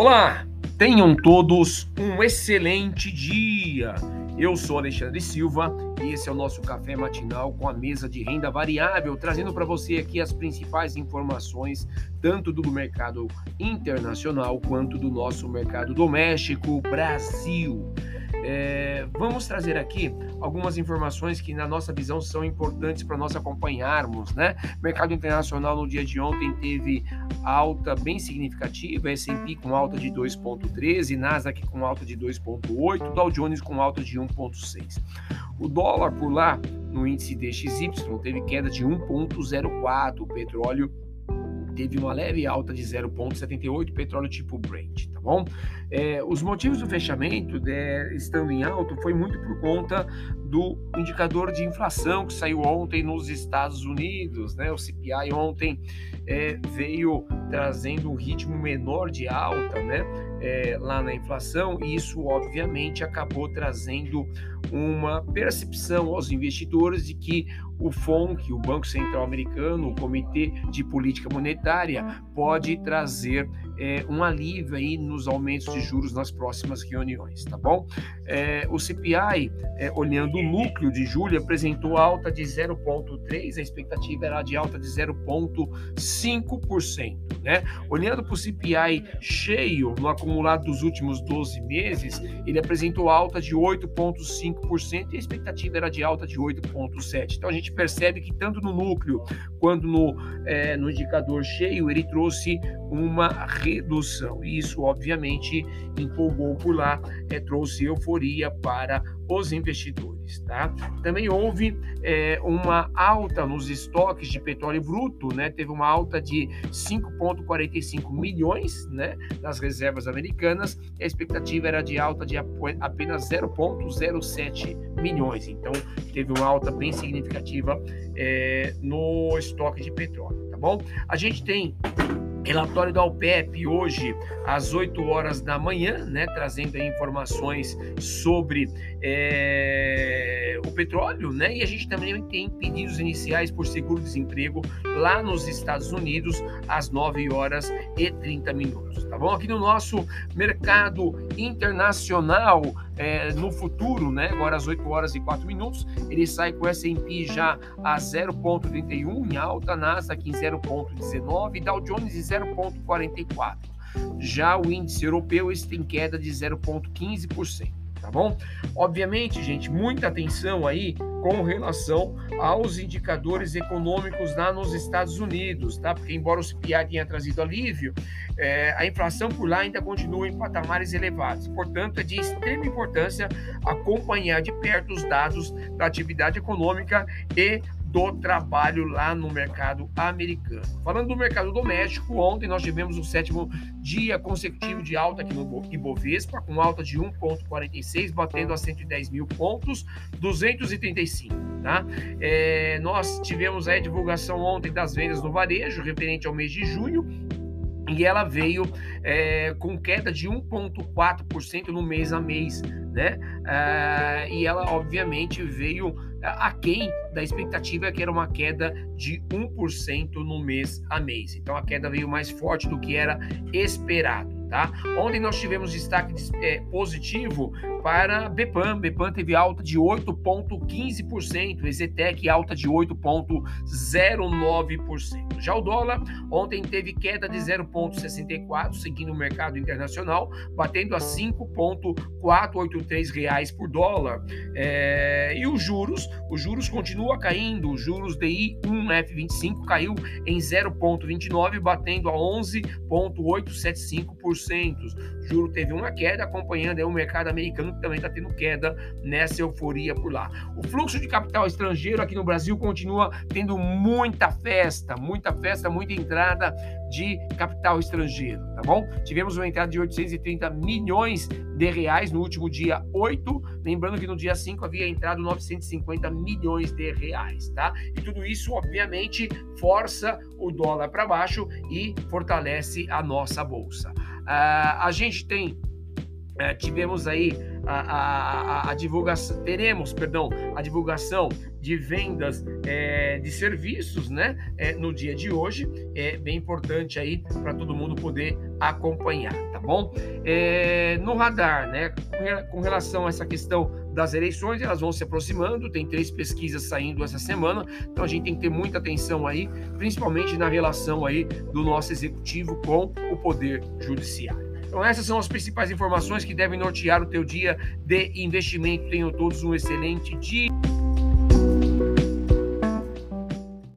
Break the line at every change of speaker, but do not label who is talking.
Olá, tenham todos um excelente dia. Eu sou Alexandre Silva e esse é o nosso café matinal com a mesa de renda variável, trazendo para você aqui as principais informações tanto do mercado internacional quanto do nosso mercado doméstico Brasil. É, vamos trazer aqui algumas informações que, na nossa visão, são importantes para nós acompanharmos. Né? Mercado internacional no dia de ontem teve alta bem significativa, S&P com alta de 2,13, Nasdaq com alta de 2,8, Dow Jones com alta de 1,6. O dólar por lá, no índice DXY, teve queda de 1,04, o petróleo teve uma leve alta de 0,78 petróleo tipo Brent, tá bom? É, os motivos do fechamento de, estando em alto foi muito por conta do indicador de inflação que saiu ontem nos Estados Unidos, né? O CPI ontem é, veio trazendo um ritmo menor de alta, né? É, lá na inflação e isso obviamente acabou trazendo uma percepção aos investidores de que o FONC, o Banco Central Americano, o Comitê de Política Monetária, pode trazer é, um alívio aí nos aumentos de juros nas próximas reuniões, tá bom? É, o CPI, é, olhando o núcleo de julho, apresentou alta de 0,3%, a expectativa era de alta de 0,5%, né? Olhando para o CPI cheio, no acumulado dos últimos 12 meses, ele apresentou alta de 8,5% e a expectativa era de alta de 8,7%. Então a gente percebe que tanto no núcleo quanto no, é, no indicador cheio, ele trouxe uma redução. E isso, obviamente, empolgou por lá, é, trouxe euforia para os investidores. Tá? Também houve é, uma alta nos estoques de petróleo bruto, né? teve uma alta de 5,45 milhões né, nas reservas americanas, a expectativa era de alta de apenas 0,07 milhões. Então, teve uma alta bem significativa é, no estoque de petróleo. Tá bom? A gente tem Relatório da OPEP hoje às 8 horas da manhã, né, trazendo informações sobre é, o petróleo, né, e a gente também tem pedidos iniciais por seguro-desemprego lá nos Estados Unidos às 9 horas e 30 minutos, tá bom? Aqui no nosso mercado internacional, é, no futuro, né, agora às 8 horas e 4 minutos, ele sai com o S&P já a 0,31 em alta, Nasdaq em 0,19, Dow Jones em 0,44. Já o índice europeu esse tem queda de 0,15% tá bom? Obviamente, gente, muita atenção aí com relação aos indicadores econômicos lá nos Estados Unidos, tá? Porque embora o CPI tenha trazido alívio, é, a inflação por lá ainda continua em patamares elevados. Portanto, é de extrema importância acompanhar de perto os dados da atividade econômica e do trabalho lá no mercado americano. Falando do mercado doméstico, ontem nós tivemos o sétimo dia consecutivo de alta aqui no Ibovespa, com alta de 1,46, batendo a 110 mil pontos, 235. Tá? É, nós tivemos a divulgação ontem das vendas no varejo, referente ao mês de junho, e ela veio é, com queda de 1,4% no mês a mês, né? Ah, e ela, obviamente, veio aquém da expectativa, que era uma queda de 1% no mês a mês. Então, a queda veio mais forte do que era esperado. Tá? Ontem nós tivemos destaque é, positivo para Bepan. Bepan teve alta de 8,15%, Exetec alta de 8,09%. Já o dólar ontem teve queda de 0,64, seguindo o mercado internacional, batendo a 5,483 reais por dólar. É, e os juros, os juros continua caindo, os juros DI 1F25 caiu em 0,29, batendo a 11,875% o juro teve uma queda, acompanhando o mercado americano que também está tendo queda nessa euforia por lá. O fluxo de capital estrangeiro aqui no Brasil continua tendo muita festa, muita festa, muita entrada de capital estrangeiro, tá bom? Tivemos uma entrada de 830 milhões de reais no último dia 8, lembrando que no dia 5 havia entrado 950 milhões de reais, tá? E tudo isso, obviamente, força o dólar para baixo e fortalece a nossa bolsa. Uh, a gente tem, uh, tivemos aí a, a, a divulgação, teremos, perdão, a divulgação de vendas é, de serviços, né, é, no dia de hoje, é bem importante aí para todo mundo poder acompanhar, tá bom? É, no radar, né, com relação a essa questão das eleições, elas vão se aproximando, tem três pesquisas saindo essa semana, então a gente tem que ter muita atenção aí, principalmente na relação aí do nosso executivo com o poder judiciário. Então essas são as principais informações que devem nortear o teu dia de investimento. Tenham todos um excelente dia.